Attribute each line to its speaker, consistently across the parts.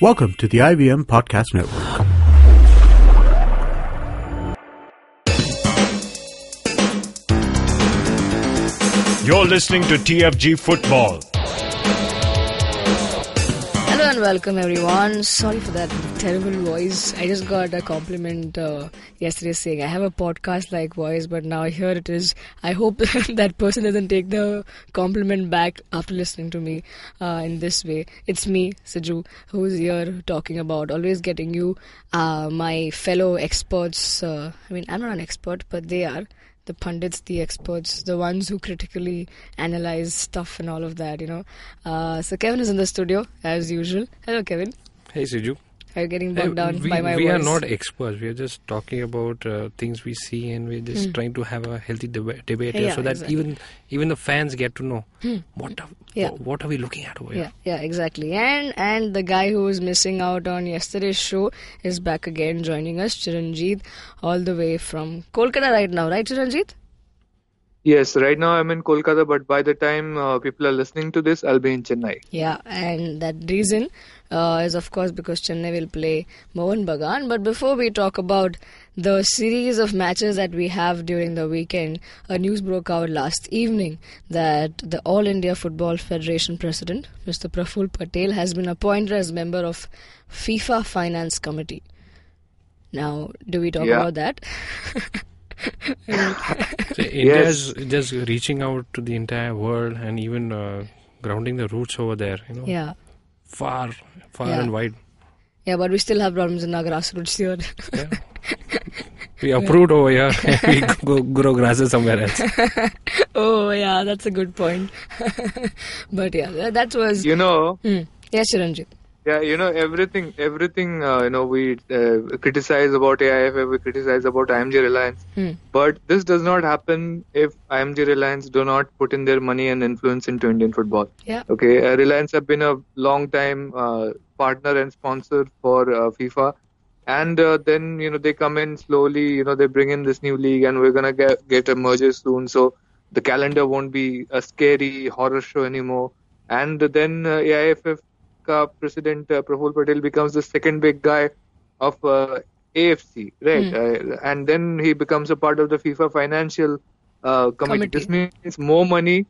Speaker 1: Welcome to the IVM Podcast Network.
Speaker 2: You're listening to TFG Football.
Speaker 3: And welcome everyone. Sorry for that terrible voice. I just got a compliment uh, yesterday saying I have a podcast like voice, but now here it is. I hope that person doesn't take the compliment back after listening to me uh, in this way. It's me, Saju, who's here talking about always getting you, uh, my fellow experts. Uh, I mean, I'm not an expert, but they are the pundits, the experts, the ones who critically analyze stuff and all of that, you know. Uh, so Kevin is in the studio as usual. Hello, Kevin.
Speaker 4: Hey, Siju.
Speaker 3: Are you getting bogged down
Speaker 4: we,
Speaker 3: by my
Speaker 4: we
Speaker 3: voice?
Speaker 4: are not experts. We are just talking about uh, things we see, and we're just
Speaker 3: Hmm.
Speaker 4: trying to have a healthy deba- debate
Speaker 3: Yeah,
Speaker 4: so that
Speaker 3: exactly.
Speaker 4: even even the fans get to know what are,
Speaker 3: Yeah.
Speaker 4: what, what are we looking at over
Speaker 3: Yeah,
Speaker 4: here.
Speaker 3: yeah, exactly. And and the guy who was missing out on yesterday's show is back again joining us, Chiranjeet, all the way from Kolkata right now, right, Chiranjeet?
Speaker 5: Yes, right now I'm in Kolkata, but by the time uh, people are listening to this, I'll be in Chennai.
Speaker 3: Yeah, and that reason uh, is of course because Chennai will play Mohun Bagan. But before we talk about the series of matches that we have during the weekend, a news broke out last evening that the All India Football Federation president, Mr. Praful Patel, has been appointed as member of FIFA Finance Committee. Now, do we talk
Speaker 5: Yeah.
Speaker 3: about that?
Speaker 4: So India is just reaching out to the entire world and even uh, grounding the roots over there. You know,
Speaker 3: yeah.
Speaker 4: far, far
Speaker 3: Yeah.
Speaker 4: and wide.
Speaker 3: Yeah, but we still have problems in our grassroots here.
Speaker 4: Yeah. we approved over here. we go grow grasses somewhere else.
Speaker 3: oh, yeah, that's a good point. but yeah, that, that was.
Speaker 5: You know,
Speaker 3: Hmm. Yes, Chiranjeet.
Speaker 5: Yeah, you know everything, everything. Uh, you know, we uh, criticize about AIFF, we criticize about IMG Reliance,
Speaker 3: Hmm.
Speaker 5: but this does not happen if IMG Reliance do not put in their money and influence into Indian football.
Speaker 3: Yeah.
Speaker 5: Okay, uh, Reliance have been a long time uh, partner and sponsor for uh, FIFA, and uh, then you know they come in slowly. You know they bring in this new league, and we're gonna get get a merger soon. So the calendar won't be a scary horror show anymore. And then uh, AIFF president uh, Praful Patel becomes the second big guy of uh, AFC, right? Uh, and then he becomes a part of the FIFA financial uh, committee.
Speaker 3: Committee.
Speaker 5: This means more money,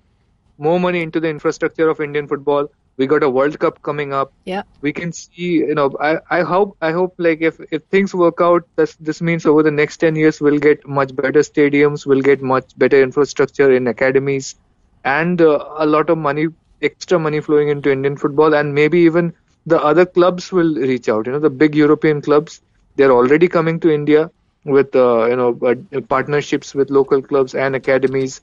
Speaker 5: more money into the infrastructure of Indian football. We got a World Cup coming up.
Speaker 3: Yeah.
Speaker 5: We can see, you know, I, I hope, I hope, like if if things work out, this this means over the next ten years we'll get much better stadiums, we'll get much better infrastructure in academies, and uh, a lot of money, extra money flowing into Indian football, and maybe even the other clubs will reach out. You know, the big European clubs, they're already coming to India with uh, you know uh, partnerships with local clubs and academies.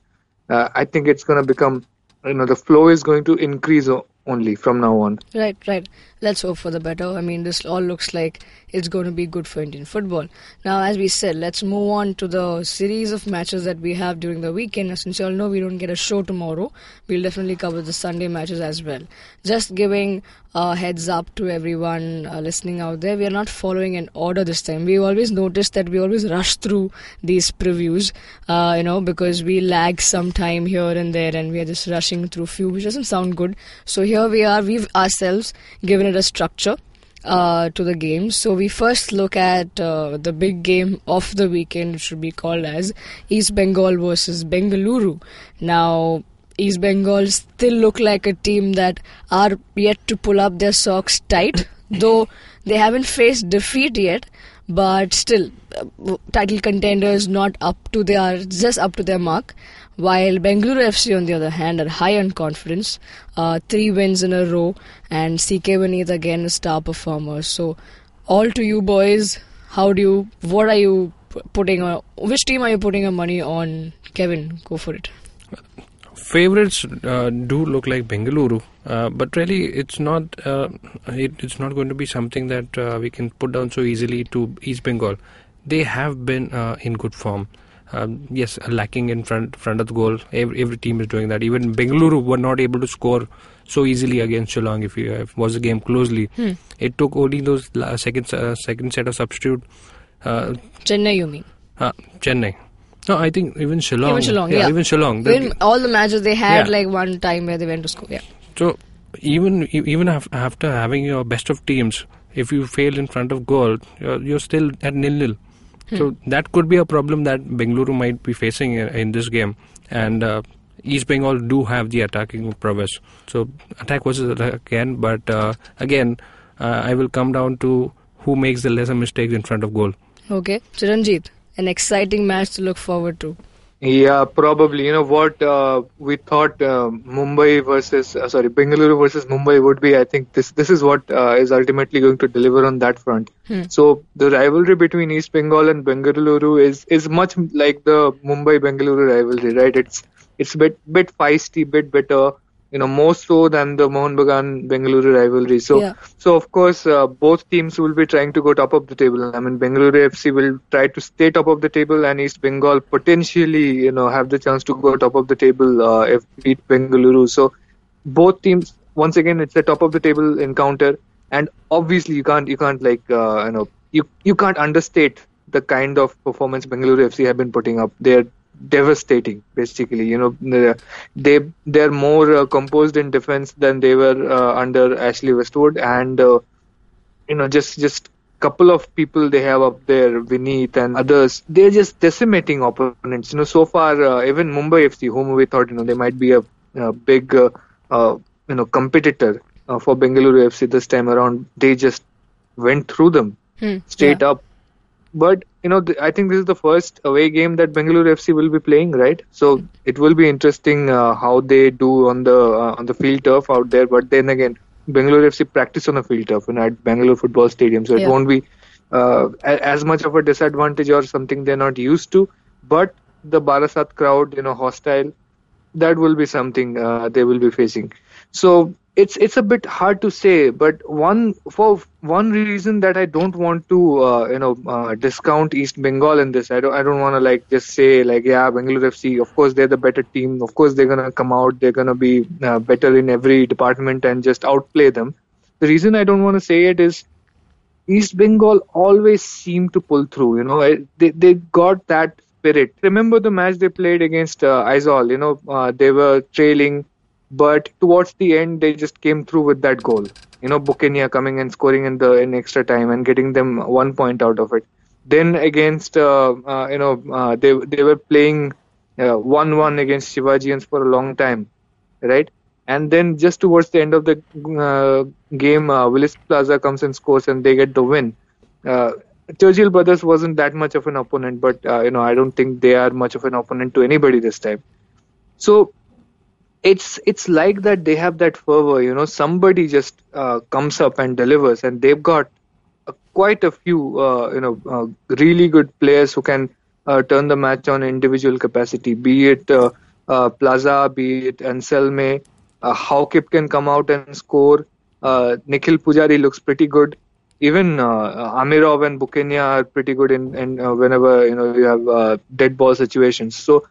Speaker 5: Uh, I think it's going to become, you know, the flow is going to increase only from now on.
Speaker 3: Right, right. Let's hope for the better. I mean, this all looks like it's going to be good for Indian football. Now, as we said, let's move on to the series of matches that we have during the weekend. Since you all know we don't get a show tomorrow, we'll definitely cover the Sunday matches as well. Just giving heads up to everyone uh, listening out there, we are not following an order this time. We always notice that we always rush through these previews, uh, you know, because we lag some time here and there and we are just rushing through few, which doesn't sound good. So here we are, we've ourselves given it a structure uh, to the game. So we first look at uh, the big game of the weekend, it should be called as East Bengal versus Bengaluru. Now, East Bengal still look like a team that are yet to pull up their socks tight, though they haven't faced defeat yet. But still, uh, title contenders not up to their just up to their mark. While Bengaluru FC, on the other hand, are high on confidence, uh, three wins in a row, and CK Vineeth again a star performer. So, all to you boys. How do you? What are you putting on? Which team are you putting your money on? Kevin, go for it.
Speaker 4: Favorites uh, do look like Bengaluru, uh, but really it's not. Uh, it, it's not going to be something that uh, we can put down so easily to East Bengal. They have been uh, in good form. Um, yes, lacking in front front of the goal. Every, every team is doing that. Even Bengaluru were not able to score so easily against Shillong. If you uh, watch the game closely, it took only those second uh, second set of substitute. Uh,
Speaker 3: Chennai, you mean?
Speaker 4: uh, Chennai. No, I think even Shillong.
Speaker 3: Even Shillong, yeah.
Speaker 4: even Shillong. The-
Speaker 3: In all the matches they had
Speaker 4: Yeah.
Speaker 3: like one time where they went to score. Yeah.
Speaker 4: So even even after having your best of teams, if you fail in front of goal, you're, you're still at nil nil. So that could be a problem that Bengaluru might be facing in, in this game. And uh, East Bengal do have the attacking prowess. So attack versus attack again. But uh, again, uh, I will come down to who makes the lesser mistakes in front of goal.
Speaker 3: Okay, Chiranjit, an exciting match to look forward to.
Speaker 5: Yeah, probably. You know what uh, we thought uh, Mumbai versus uh, sorry Bengaluru versus Mumbai would be. I think this this is what uh, is ultimately going to deliver on that front. So the rivalry between East Bengal and Bengaluru is is much like the Mumbai Bengaluru rivalry, right? It's it's a bit bit feisty, bit better. You know, more so than the Mohun Bagan Bengaluru rivalry. So
Speaker 3: Yeah.
Speaker 5: so of course, uh, both teams will be trying to go top of the table. I mean, Bengaluru FC will try to stay top of the table, and East Bengal potentially, you know, have the chance to go top of the table uh, if beat Bengaluru. So both teams, once again, it's a top of the table encounter, and obviously you can't you can't like uh, you know you you can't understate the kind of performance Bengaluru FC have been putting up. They're devastating, basically. You know, they they're more uh, composed in defense than they were uh, under Ashley Westwood, and uh, you know, just just couple of people they have up there, Vineeth and others, they're just decimating opponents. You know, so far uh, even Mumbai FC, whom we thought you know they might be a, a big uh, uh, you know competitor uh, for Bengaluru FC this time around, they just went through them
Speaker 3: Hmm,
Speaker 5: straight
Speaker 3: yeah.
Speaker 5: up. But you know, th- I think this is the first away game that Bengaluru FC will be playing, right? So it will be interesting uh, how they do on the uh, on the field turf out there. But then again, Bengaluru FC practice on the field turf, you know, at Bangalore Football Stadium, so
Speaker 3: Yeah.
Speaker 5: it won't be uh, a- as much of a disadvantage or something they're not used to. But the Barasat crowd, you know, hostile, that will be something uh, they will be facing. So it's it's a bit hard to say, but one for one reason that I don't want to uh, you know uh, discount East Bengal in this. I don't I don't want to like just say like yeah Bengaluru FC. Of course they're the better team. Of course they're gonna come out. They're gonna be uh, better in every department and just outplay them. The reason I don't want to say it is East Bengal always seem to pull through. You know, they they got that spirit. Remember the match they played against uh, Aizawl? You know, uh, they were trailing, but towards the end they just came through with that goal. You know, Bukenya coming and scoring in the in extra time and getting them one point out of it. Then against uh, uh, you know uh, they they were playing one one against Shivajians for a long time, right? And then just towards the end of the uh, game, uh, Willis Plaza comes and scores, and they get the win. Uh, Churchill Brothers wasn't that much of an opponent, but uh, you know I don't think they are much of an opponent to anybody this time. So it's it's like that they have that fervor, you know. Somebody just uh, comes up and delivers, and they've got quite a few, uh, you know, uh, really good players who can uh, turn the match on individual capacity. Be it uh, Plaza, be it Anselme, uh, Haokip can come out and score. Nikhil Pujari looks pretty good. Even Amirov and Bukenya are pretty good in, in whenever you know you have dead ball situations. So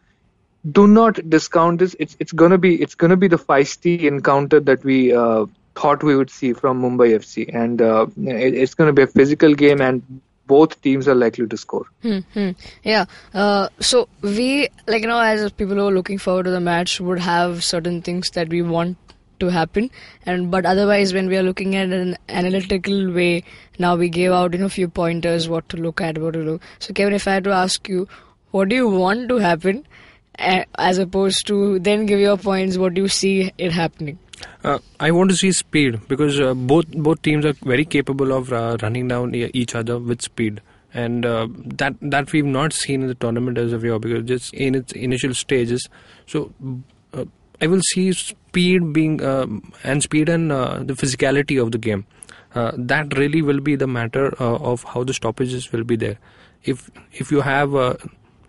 Speaker 5: do not discount this. It's it's gonna be it's gonna be the feisty encounter that we uh, thought we would see from Mumbai FC, and uh, it, it's gonna be a physical game, and both teams are likely to score.
Speaker 3: Hmm, hmm. Yeah. Uh, so we, like you know, as people who are looking forward to the match, would have certain things that we want to happen, and but otherwise, when we are looking at an analytical way, now we gave out you know few pointers what to look at, what to do. So Kevin, if I had to ask you, what do you want to happen, as opposed to then give your points, what do you see it happening?
Speaker 4: Uh, I want to see speed because uh, both both teams are very capable of uh, running down each other with speed, and uh, that that we've not seen in the tournament as of yet because just in its initial stages. So uh, I will see speed being um and speed and uh, the physicality of the game. That really will be the matter of how the stoppages will be there. If if you have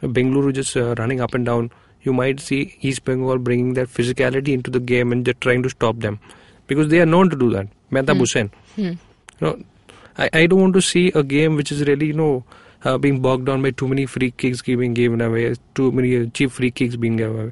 Speaker 4: Bengaluru just uh, running up and down you might see East Bengal bringing their physicality into the game and just trying to stop them because they are known to do that. Mehtab Hussain. You know, I, I don't want to see a game which is really, you know, uh, being bogged down by too many free kicks being given away, too many uh, cheap free kicks being given away.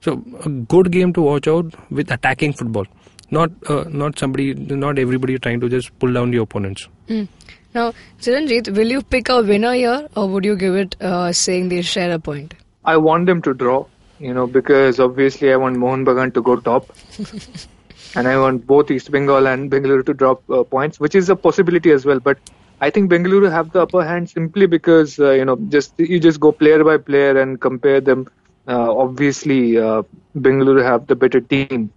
Speaker 4: So a good game to watch out with attacking football, not uh, not somebody, not everybody trying to just pull down the opponents.
Speaker 3: Hmm. Now, Chiranjit, will you pick a winner here, or would you give it uh, saying they share a point?
Speaker 5: I want them to draw, you know, because obviously I want Mohun Bagan to go top. and I want both East Bengal and Bengaluru to drop uh, points, which is a possibility as well. But I think Bengaluru have the upper hand simply because uh, you know just you just go player by player and compare them. Uh, obviously, uh, Bengaluru have the better team,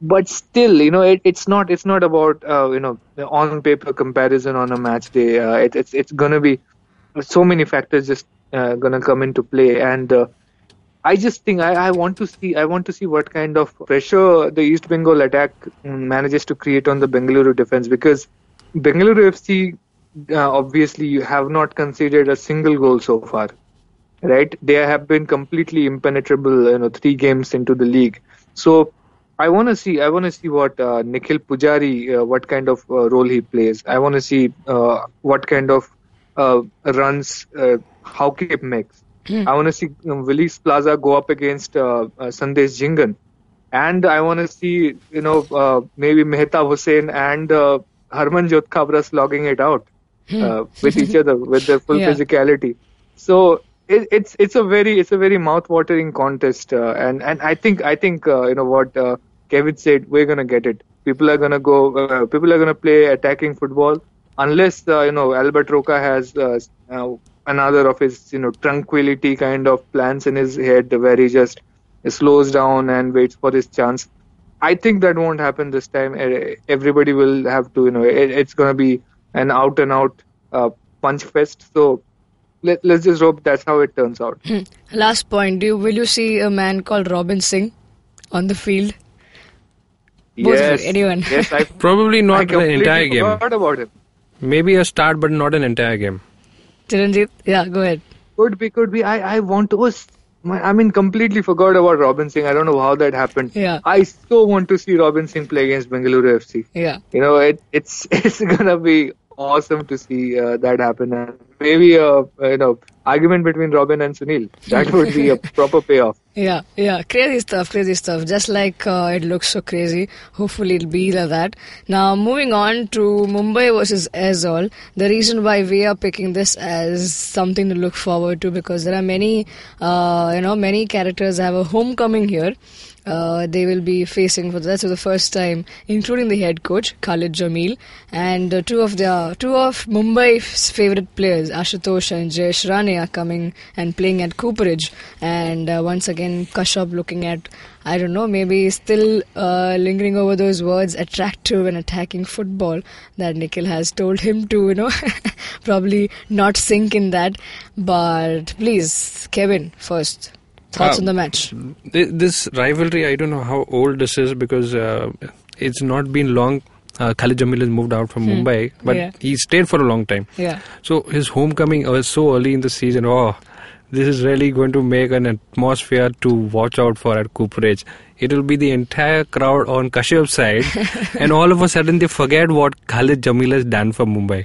Speaker 5: but still, you know, it, it's not it's not about uh, you know the on paper comparison on a match day. Uh, it, it's it's gonna be so many factors just uh, gonna come into play, and uh, I just think I, I want to see I want to see what kind of pressure the East Bengal attack mm, manages to create on the Bengaluru defense. Because Bengaluru FC uh, obviously you have not conceded a single goal so far right? They have been completely impenetrable you know three games into the league. So I want to see. I want to see what uh, Nikhil Pujari, uh, what kind of uh, role he plays. I want to see uh, what kind of uh, runs uh, Hauke makes. I want to see um, Willis Plaza go up against uh, uh, Sandesh Jhingan, and I want to see you know uh, maybe Mehtab Hussain and uh, Harmanjot Khabra slogging it out uh, with each other with their full
Speaker 3: Yeah.
Speaker 5: physicality. So it, it's it's a very it's a very mouth-watering contest, uh, and and I think I think uh, you know what uh, Kevin said. We're gonna get it. People are gonna go. Uh, people are gonna play attacking football unless uh, you know Albert Roca has uh, uh, another of his you know tranquility kind of plans in his head where he just slows down and waits for his chance. I think that won't happen this time. Everybody will have to, you know, it, it's to be an out and out uh, punch fest. So let, let's just hope that's how it turns out.
Speaker 3: Last point. Do you, will you see a man called Robin Singh on the field? Both of you,
Speaker 5: yes,
Speaker 3: anyone.
Speaker 5: yes, I,
Speaker 4: Probably
Speaker 5: I
Speaker 4: not the entire game.
Speaker 5: forgot about him.
Speaker 4: Maybe a start, but not an entire game.
Speaker 3: Chiranjit? Yeah, go ahead.
Speaker 5: Could be, could be. I, I want to. oh, my- I mean, completely forgot about Robin Singh. I don't know how that happened.
Speaker 3: Yeah.
Speaker 5: I so want to see Robin Singh play against Bengaluru FC.
Speaker 3: Yeah.
Speaker 5: you know it, it's it's gonna be awesome to see uh, that happen and maybe a you know argument between Robin and Sunil that would be a proper payoff
Speaker 3: Yeah, yeah, crazy stuff, crazy stuff. Just like uh, it looks so crazy. Hopefully, it'll be like that. Now, moving on to Mumbai versus Aizawl. The reason why we are picking this as something to look forward to because there are many, uh, you know, many characters have a homecoming here. Uh, they will be facing for that for the first time, including the head coach Khalid Jamil and uh, two of their two of Mumbai's favorite players, Ashutosh and Jayesh Rane, are coming and playing at Cooperage. And uh, once again, Kashyap looking at I don't know, maybe still uh, lingering over those words, attractive and attacking football that Nikhil has told him to, you know, probably not sink in that. But please, Kevin, first thoughts
Speaker 4: Uh,
Speaker 3: on the match.
Speaker 4: This rivalry, I don't know how old this is because uh, it's not been long. Uh, Khalid Jamil has moved out from Mumbai, but
Speaker 3: Yeah.
Speaker 4: he stayed for a long time.
Speaker 3: Yeah.
Speaker 4: So his homecoming was so early in the season. Oh, this is really going to make an atmosphere to watch out for at Cooperage. It will be the entire crowd on Kashyap's side, and all of a sudden they forget what Khalid Jamil has done for Mumbai.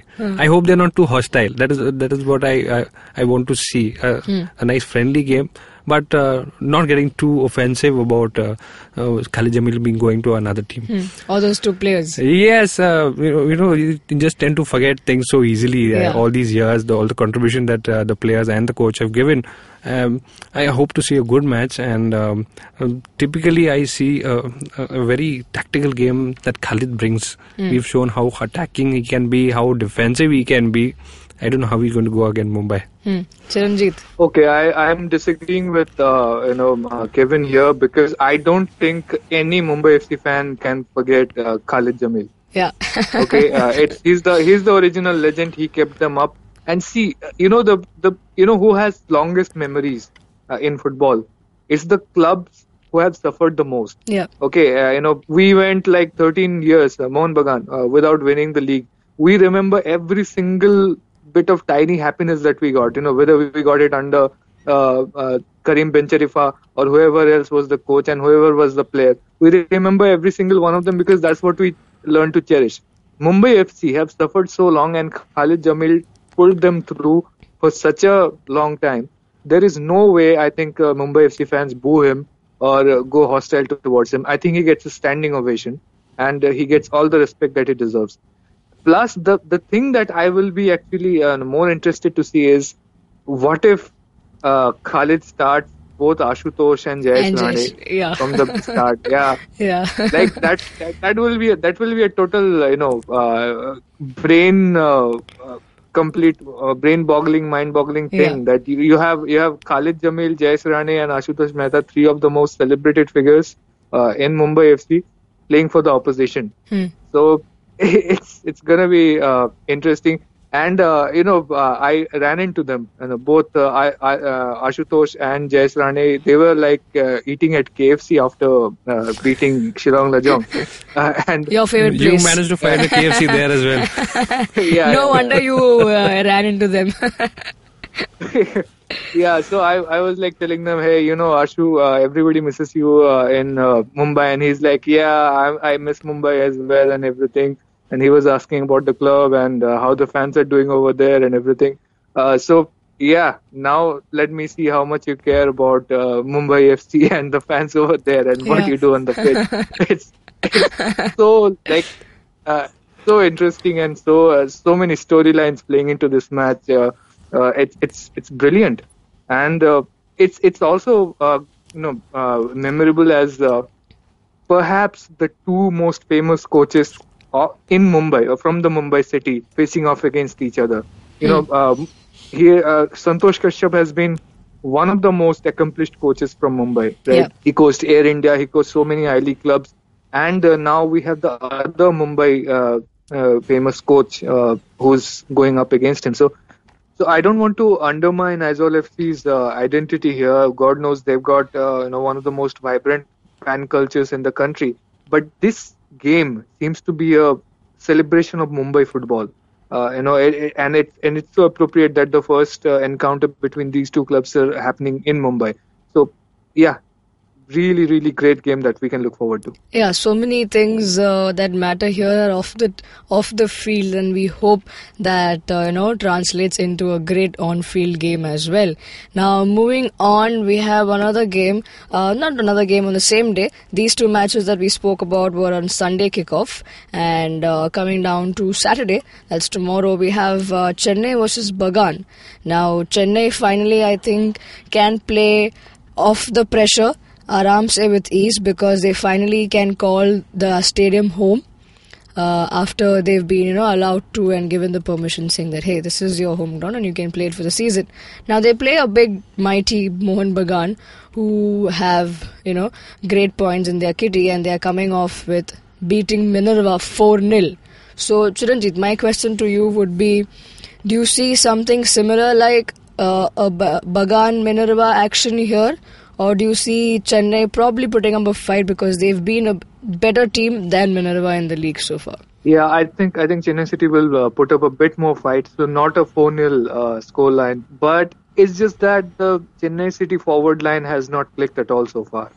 Speaker 4: I hope they're not too hostile. That is that is what I I, I want to see. Uh, A nice friendly game, but uh, not getting too offensive about uh, uh, Khalid Jamil being going to another team.
Speaker 3: Hmm. All those two players.
Speaker 4: Yes, uh, you, know, you know, you just tend to forget things so easily. Uh,
Speaker 3: Yeah.
Speaker 4: all these years, the, all the contribution that uh, the players and the coach have given. Um, I hope to see a good match, and um, um, typically I see a, a, a very tactical game that Khalid brings. We've shown how attacking he can be, how defensive he can be. I don't know how he's going to go against Mumbai.
Speaker 3: Hmm. Chiranjit.
Speaker 5: okay I I'm disagreeing with uh, you know uh, Kevin here because I don't think any Mumbai FC fan can forget uh, Khalid Jamil
Speaker 3: Yeah.
Speaker 5: okay uh, it's he's the he's the original legend he kept them up and see uh, you know the the you know who has longest memories uh, in football it's the clubs who have suffered the most
Speaker 3: yeah.
Speaker 5: okay uh, you know we went like 13 years uh, Mohun Bagan uh, without winning the league we remember every single bit of tiny happiness that we got you know whether we got it under uh, uh, Karim Bencherifa or whoever else was the coach and whoever was the player we remember every single one of them because that's what we learned to cherish Mumbai FC have suffered so long and Khalid Jamil pulled them through for such a long time there is no way I think uh, Mumbai FC fans boo him or uh, go hostile towards him. I think he gets a standing ovation and uh, he gets all the respect that he deserves. Plus, the the thing that I will be actually uh, more interested to see is what if uh, Khalid starts both Ashutosh and Jayesh
Speaker 3: And Jayesh, yeah.
Speaker 5: from the start. Yeah,
Speaker 3: Yeah.
Speaker 5: like that, that. That will be a, that will be a total, uh, you know, uh, brain uh, uh, complete, uh, brain-boggling, mind-boggling thing.
Speaker 3: Yeah.
Speaker 5: That you, you have you have Khalid Jamil, Jayesh Rane, and Ashutosh Mehta, three of the most celebrated figures uh, in Mumbai FC, playing for the opposition.
Speaker 3: Hmm.
Speaker 5: So it's it's gonna be uh, interesting. And uh, you know, uh, I ran into them. You know, both uh, I, I, uh, Ashutosh and Jayesh Rane. They were like uh, eating at KFC after uh, beating Shillong Lajong. Uh, and
Speaker 3: Your favorite
Speaker 4: You managed to find a KFC there as well.
Speaker 5: yeah,
Speaker 3: no wonder you uh, ran into them.
Speaker 5: yeah, so I, I was like telling them, hey, you know, Ashu, uh, everybody misses you uh, in uh, Mumbai, and he's like, yeah, I, I miss Mumbai as well and everything. And he was asking about the club and uh, how the fans are doing over there and everything. Uh, so yeah, now let me see how much you care about uh, Mumbai FC and the fans over there and what you do on the pitch. it's, it's so like uh, so interesting and so uh, so many storylines playing into this match. Uh, uh, it's it's it's brilliant, and uh, it's it's also uh, you know uh, memorable as uh, perhaps the two most famous coaches in Mumbai or from the Mumbai city facing off against each other. You know, um, here uh, Santosh Kashyap has been one of the most accomplished coaches from Mumbai. Right?
Speaker 3: Yeah.
Speaker 5: He coached Air India. He coached so many I League clubs, and uh, now we have the other Mumbai uh, uh, famous coach uh, who's going up against him. So. So I don't want to undermine Aizawl FC's uh, identity here. God knows they've got uh, you know one of the most vibrant fan cultures in the country. But this game seems to be a celebration of Mumbai football. Uh, you know, it, it- and it and it's so appropriate that the first uh, encounter between these two clubs are happening in Mumbai. So yeah, really really great game that we can look forward to.
Speaker 3: Yeah, so many things uh, that matter here are off the off the field, and we hope that uh, you know translates into a great on-field game as well. Now, moving on, we have another game, uh, not another game on the same day. These two matches that we spoke about were on Sunday kickoff, and uh, coming down to Saturday, that's tomorrow. We have uh, Chennai versus Bagan. Now, Chennai finally, I think, can play off the pressure Se with ease because they finally can call the stadium home uh, after they've been you know allowed to and given the permission saying that hey this is your home ground and you can play it for the season. Now they play a big mighty Mohun Bagan who have you know great points in their kitty and they are coming off with beating Minerva 4-0 so Chiranjit my question to you would be do you see something similar like uh, a Bagan Minerva action here or do you see Chennai probably putting up a fight because they've been a better team than Minerva in the league so far?
Speaker 5: Yeah, I think I think Chennai City will uh, put up a bit more fight, so not a 4-0 uh, score line, but it's just that the Chennai City forward line has not clicked at all so far.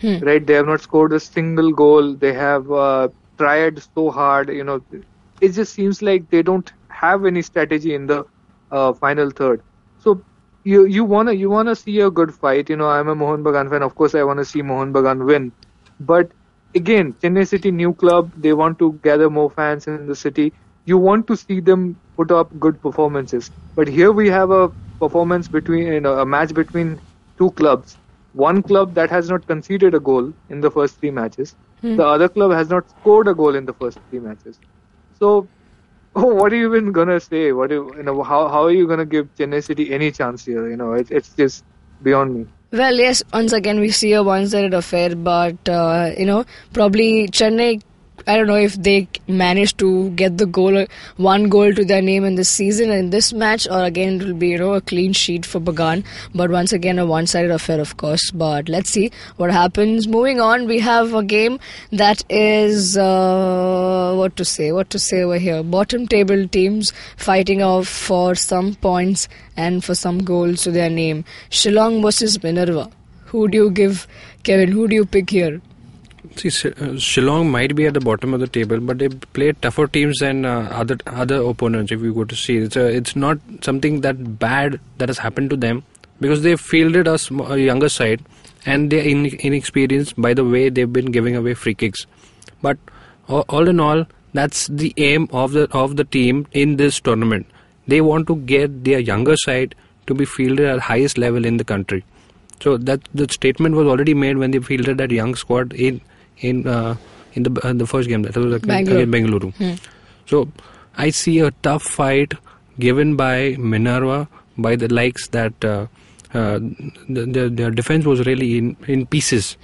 Speaker 3: Hmm.
Speaker 5: Right, they have not scored a single goal. They have uh, tried so hard. You know, it just seems like they don't have any strategy in the uh, final third. So you you wanna you wanna see a good fight. You know, I'm a Mohun Bagan fan. Of course, I wanna see Mohun Bagan win, but again, Chennai City new club, they want to gather more fans in the city. You want to see them put up good performances. But here we have a performance between you know, a match between two clubs. One club that has not conceded a goal in the first three matches. Hmm. The other club has not scored a goal in the first three matches. So, oh, what are you even gonna say? What do you, you know? How how are you gonna give Chennai City any chance here? You know, it, it's just beyond me.
Speaker 3: Well, yes, once again we see a one-sided affair, but uh, you know probably Chennai. I don't know if they manage to get the goal, one goal to their name in this season in this match, or again it will be you know a clean sheet for Bagan. But once again a one-sided affair, of course. But let's see what happens. Moving on, we have a game that is uh, what to say, what to say over here. Bottom table teams fighting off for some points and for some goals to their name. Shillong versus Minerva. Who do you give, Kevin? Who do you pick here?
Speaker 4: See, uh, Shillong might be at the bottom of the table, but they play tougher teams than uh, other other opponents. If you go to see, it's a, it's not something that bad that has happened to them because they fielded a, sm- a younger side and they're in, inexperienced by the way they've been giving away free kicks. But all, all in all, that's the aim of the of the team in this tournament. They want to get their younger side to be fielded at highest level in the country. So that the statement was already made when they fielded that young squad in in uh, in the uh, the first game that was against
Speaker 3: Bangalore.
Speaker 4: against Bengaluru. So I see a tough fight given by Minerva by the likes that uh, uh, the, their, their defense was really in in pieces.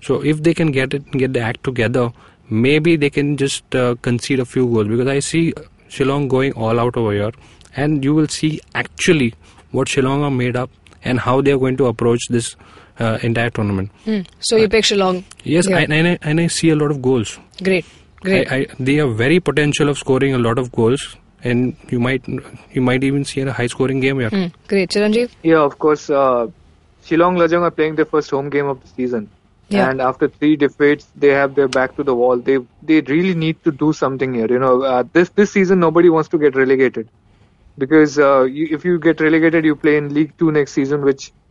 Speaker 4: So if they can get it get the act together, maybe they can just uh, concede a few goals because I see Shillong going all out over here, and you will see actually what Shillong are made up and how they are going to approach this uh, entire tournament.
Speaker 3: Hmm. So you pick Shillong.
Speaker 4: Yes,
Speaker 3: Yeah.
Speaker 4: I, and, I, and I see a lot of goals.
Speaker 3: Great. Great.
Speaker 4: I, I, they have very potential of scoring a lot of goals, and you might you might even see a high scoring game here.
Speaker 3: Hmm. Great. Chiranjeev?
Speaker 5: Yeah, of course. Uh, Shillong Lajong are playing their first home game of the season,
Speaker 3: Yeah.
Speaker 5: and after three defeats, they have their back to the wall. They they really need to do something here. You know, uh, this this season nobody wants to get relegated because uh, you, if you get relegated, you play in League Two next season, which uh, ev-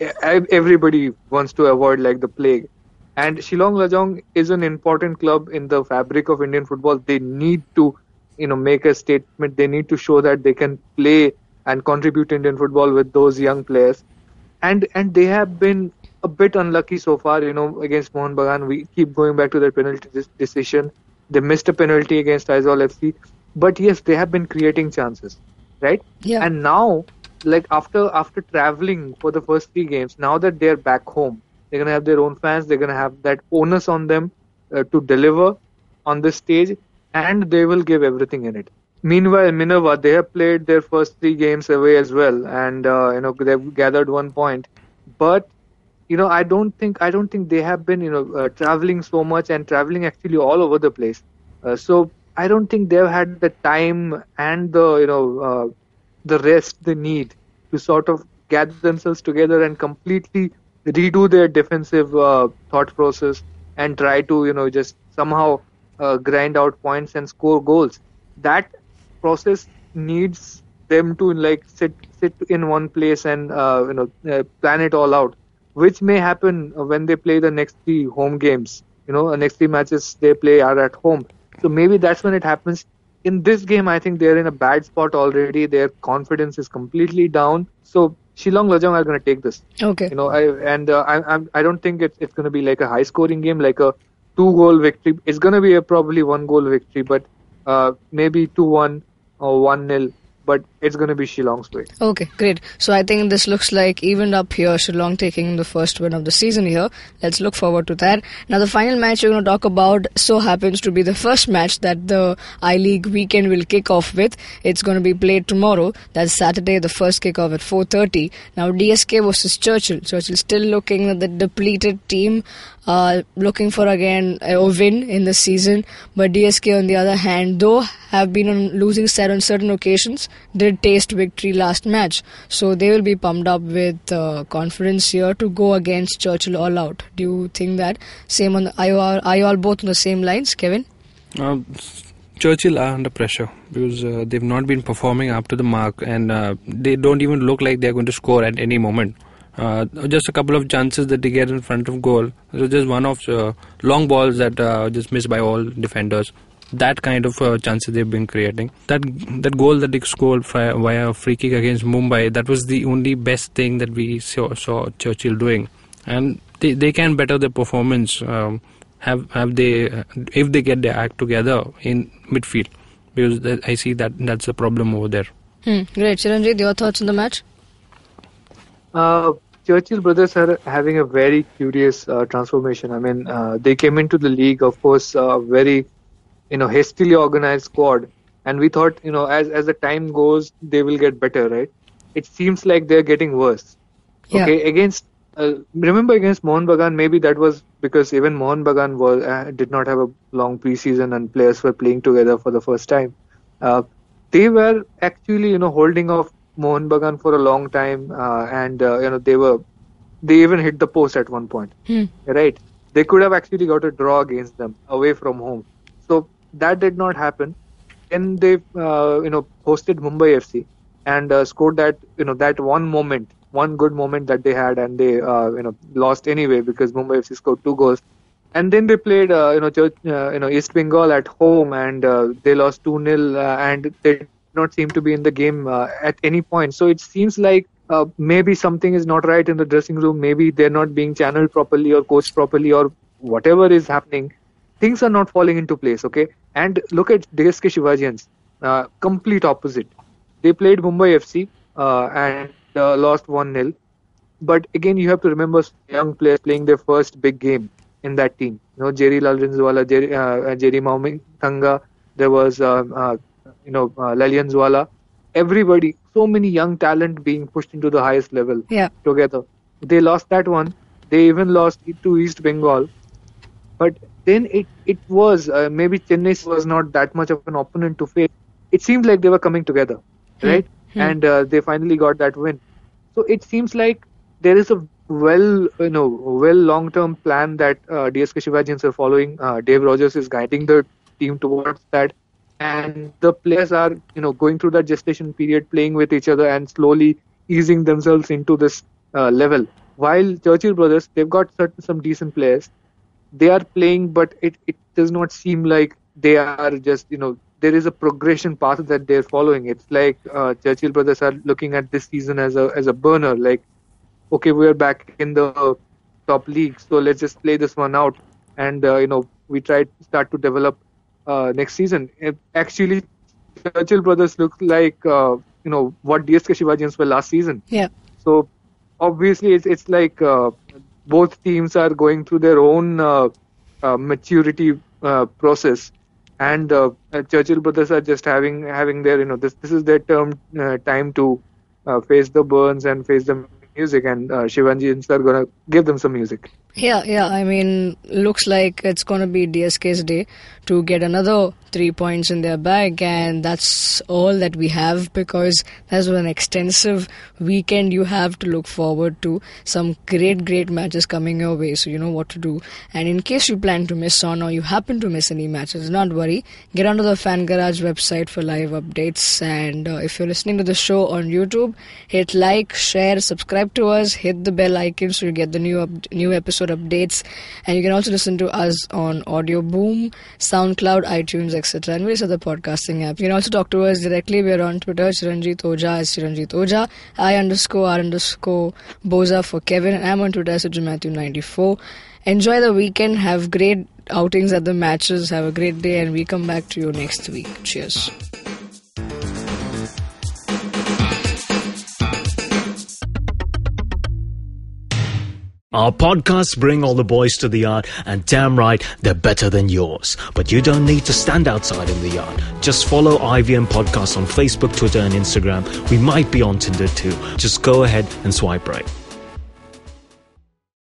Speaker 5: everybody wants to avoid like the plague. And Shillong Lajong is an important club in the fabric of Indian football. They need to, you know, make a statement. They need to show that they can play and contribute to Indian football with those young players. And and they have been a bit unlucky so far. You know, against Mohun Bagan, we keep going back to their penalty decision. They missed a penalty against Aizawl FC, but yes, they have been creating chances, right?
Speaker 3: Yeah.
Speaker 5: And now, like after after traveling for the first three games, now that they're back home, they're gonna have their own fans. They're gonna have that onus on them uh, to deliver on the stage, and they will give everything in it. Meanwhile, Minerva they have played their first three games away as well, and uh, you know they've gathered one point, but you know i don't think i don't think they have been you know uh, traveling so much and traveling actually all over the place uh, so i don't think they've had the time and the you know uh, the rest they need to sort of gather themselves together and completely redo their defensive uh, thought process and try to you know just somehow uh, grind out points and score goals. That process needs them to like sit sit in one place and uh, you know uh, plan it all out which may happen uh, when they play the next three home games. You know the next three matches they play are at home. So maybe that's when it happens in this game i think they're in a bad spot already. Their confidence is completely down. So Shillong Lajong are going to take this.
Speaker 3: Okay.
Speaker 5: you know I, and uh, I, I'm- I don't think it's, it's going to be like a high scoring game like a two goal victory. It's going to be a probably one goal victory but uh, maybe 2-1 or 1-0 but it's going to be Shillong's way
Speaker 3: Okay, great. So I think this looks like even up here, Shillong taking the first win of the season here. Let's look forward to that. Now the final match we're going to talk about so happens to be the first match that the I League weekend will kick off with. It's going to be played tomorrow. That's Saturday, the first kickoff at 4:30. Now DSK versus Churchill. Churchill still looking at the depleted team, uh, looking for again a win in the season. But DSK on the other hand, though have been on losing set on certain occasions, did taste victory last match. So they will be pumped up with uh, confidence here to go against Churchill all out. Do you think that? Same on the, are you all, are you all both on the same lines, Kevin?
Speaker 4: Uh, Churchill are under pressure because uh, they've not been performing up to the mark and uh, they don't even look like they're going to score at any moment. Uh, just a couple of chances that they get in front of goal. So just one of uh, long balls that uh, just missed by all defenders. That kind of uh, chances they've been creating. That that goal that they scored via, via a free kick against Mumbai. That was the only best thing that we saw, saw Churchill doing, and they, they can better their performance. Um, have have they if they get their act together in midfield because that, I see that that's the problem over there.
Speaker 3: Hmm. Great. Chiranjit, your thoughts on the match?
Speaker 5: Uh, Churchill brothers are having a very curious uh, transformation. I mean, uh, they came into the league, of course, uh, very, you know, hastily organized squad, and we thought, you know, as as the time goes, they will get better, right? It seems like they're getting worse.
Speaker 3: Yeah.
Speaker 5: Okay, against uh, remember against Mohun Bagan, maybe that was because even Mohun Bagan was uh, did not have a long preseason and players were playing together for the first time. Uh, they were actually, you know, holding off Mohun Bagan for a long time, uh, and uh, you know they were they even hit the post at one point.
Speaker 3: Hmm.
Speaker 5: Right? They could have actually got a draw against them away from home. That did not happen. Then they, uh, you know, hosted Mumbai FC and uh, scored that, you know, that one moment, one good moment that they had, and they, uh, you know, lost anyway because Mumbai FC scored two goals. And then they played, uh, you know, Church, uh, you know, East Bengal at home, and uh, they lost two 0 uh, and they did not seem to be in the game at any point. So it seems like uh, maybe something is not right in the dressing room. Maybe they're not being channeled properly or coached properly or whatever is happening. Things are not falling into place. Okay, and look at DSK Shivajians. Uh, complete opposite. They played Mumbai FC uh, and uh, lost one 0 But again, you have to remember young players playing their first big game in that team. You know, Jerry Lalrinzuala, Jerry, uh, Jerry Mauming Thanga. There was, uh, uh, you know, uh, Lalianzuala everybody, so many young talent being pushed into the highest level
Speaker 3: yeah.
Speaker 5: together. They lost that one. They even lost to East Bengal. But then it it was uh, maybe Chennai was not that much of an opponent to face. It seemed like they were coming together,
Speaker 3: Hmm.
Speaker 5: right?
Speaker 3: Hmm.
Speaker 5: And uh, they finally got that win. So it seems like there is a well, you know, well long-term plan that uh, DSK Shivajians are following. Uh, Dave Rogers is guiding the team towards that and the players are you know going through that gestation period playing with each other and slowly easing themselves into this uh, level while churchill brothers they've got certain, some decent players they are playing but it, it does not seem like they are just you know there is a progression path that they're following it's like uh, churchill brothers are looking at this season as a as a burner like okay we're back in the top league so let's just play this one out and uh, you know we try to start to develop uh, next season. It actually, Churchill Brothers look like uh, you know what DSK Shivajians were last season.
Speaker 3: Yeah.
Speaker 5: So obviously, it's it's like uh, both teams are going through their own uh, uh, maturity uh, process, and uh, uh, Churchill Brothers are just having having their you know this this is their term time to face the burns and face the music, and uh, Shivajians are gonna give them some music.
Speaker 3: Yeah, yeah. I mean, looks like it's going to be DSK's day to get another three points in their bag, and that's all that we have because that's an extensive weekend you have to look forward to. Some great, great matches coming your way, so you know what to do. And in case you plan to miss on or you happen to miss any matches, not worry. Get onto the Fan Garage website for live updates. And uh, if you're listening to the show on YouTube, hit like, share, subscribe to us, hit the bell icon so you get the new up- new episode updates. And you can also listen to us on Audioboom, SoundCloud, iTunes, etc., and various other podcasting apps. You can also talk to us directly. We are on Twitter, Chiranjit Ojha as Chiranjit Ojha, I underscore R underscore Boza for Kevin, and I'm on Twitter as Matthew94. Enjoy the weekend. Have great outings at the matches. Have a great day, and we come back to you next week. Cheers.
Speaker 6: Our podcasts bring all the boys to the yard, and damn right, they're better than yours. But you don't need to stand outside in the yard. Just follow IVM Podcasts on Facebook, Twitter, and Instagram. We might be on Tinder too. Just go ahead and swipe right.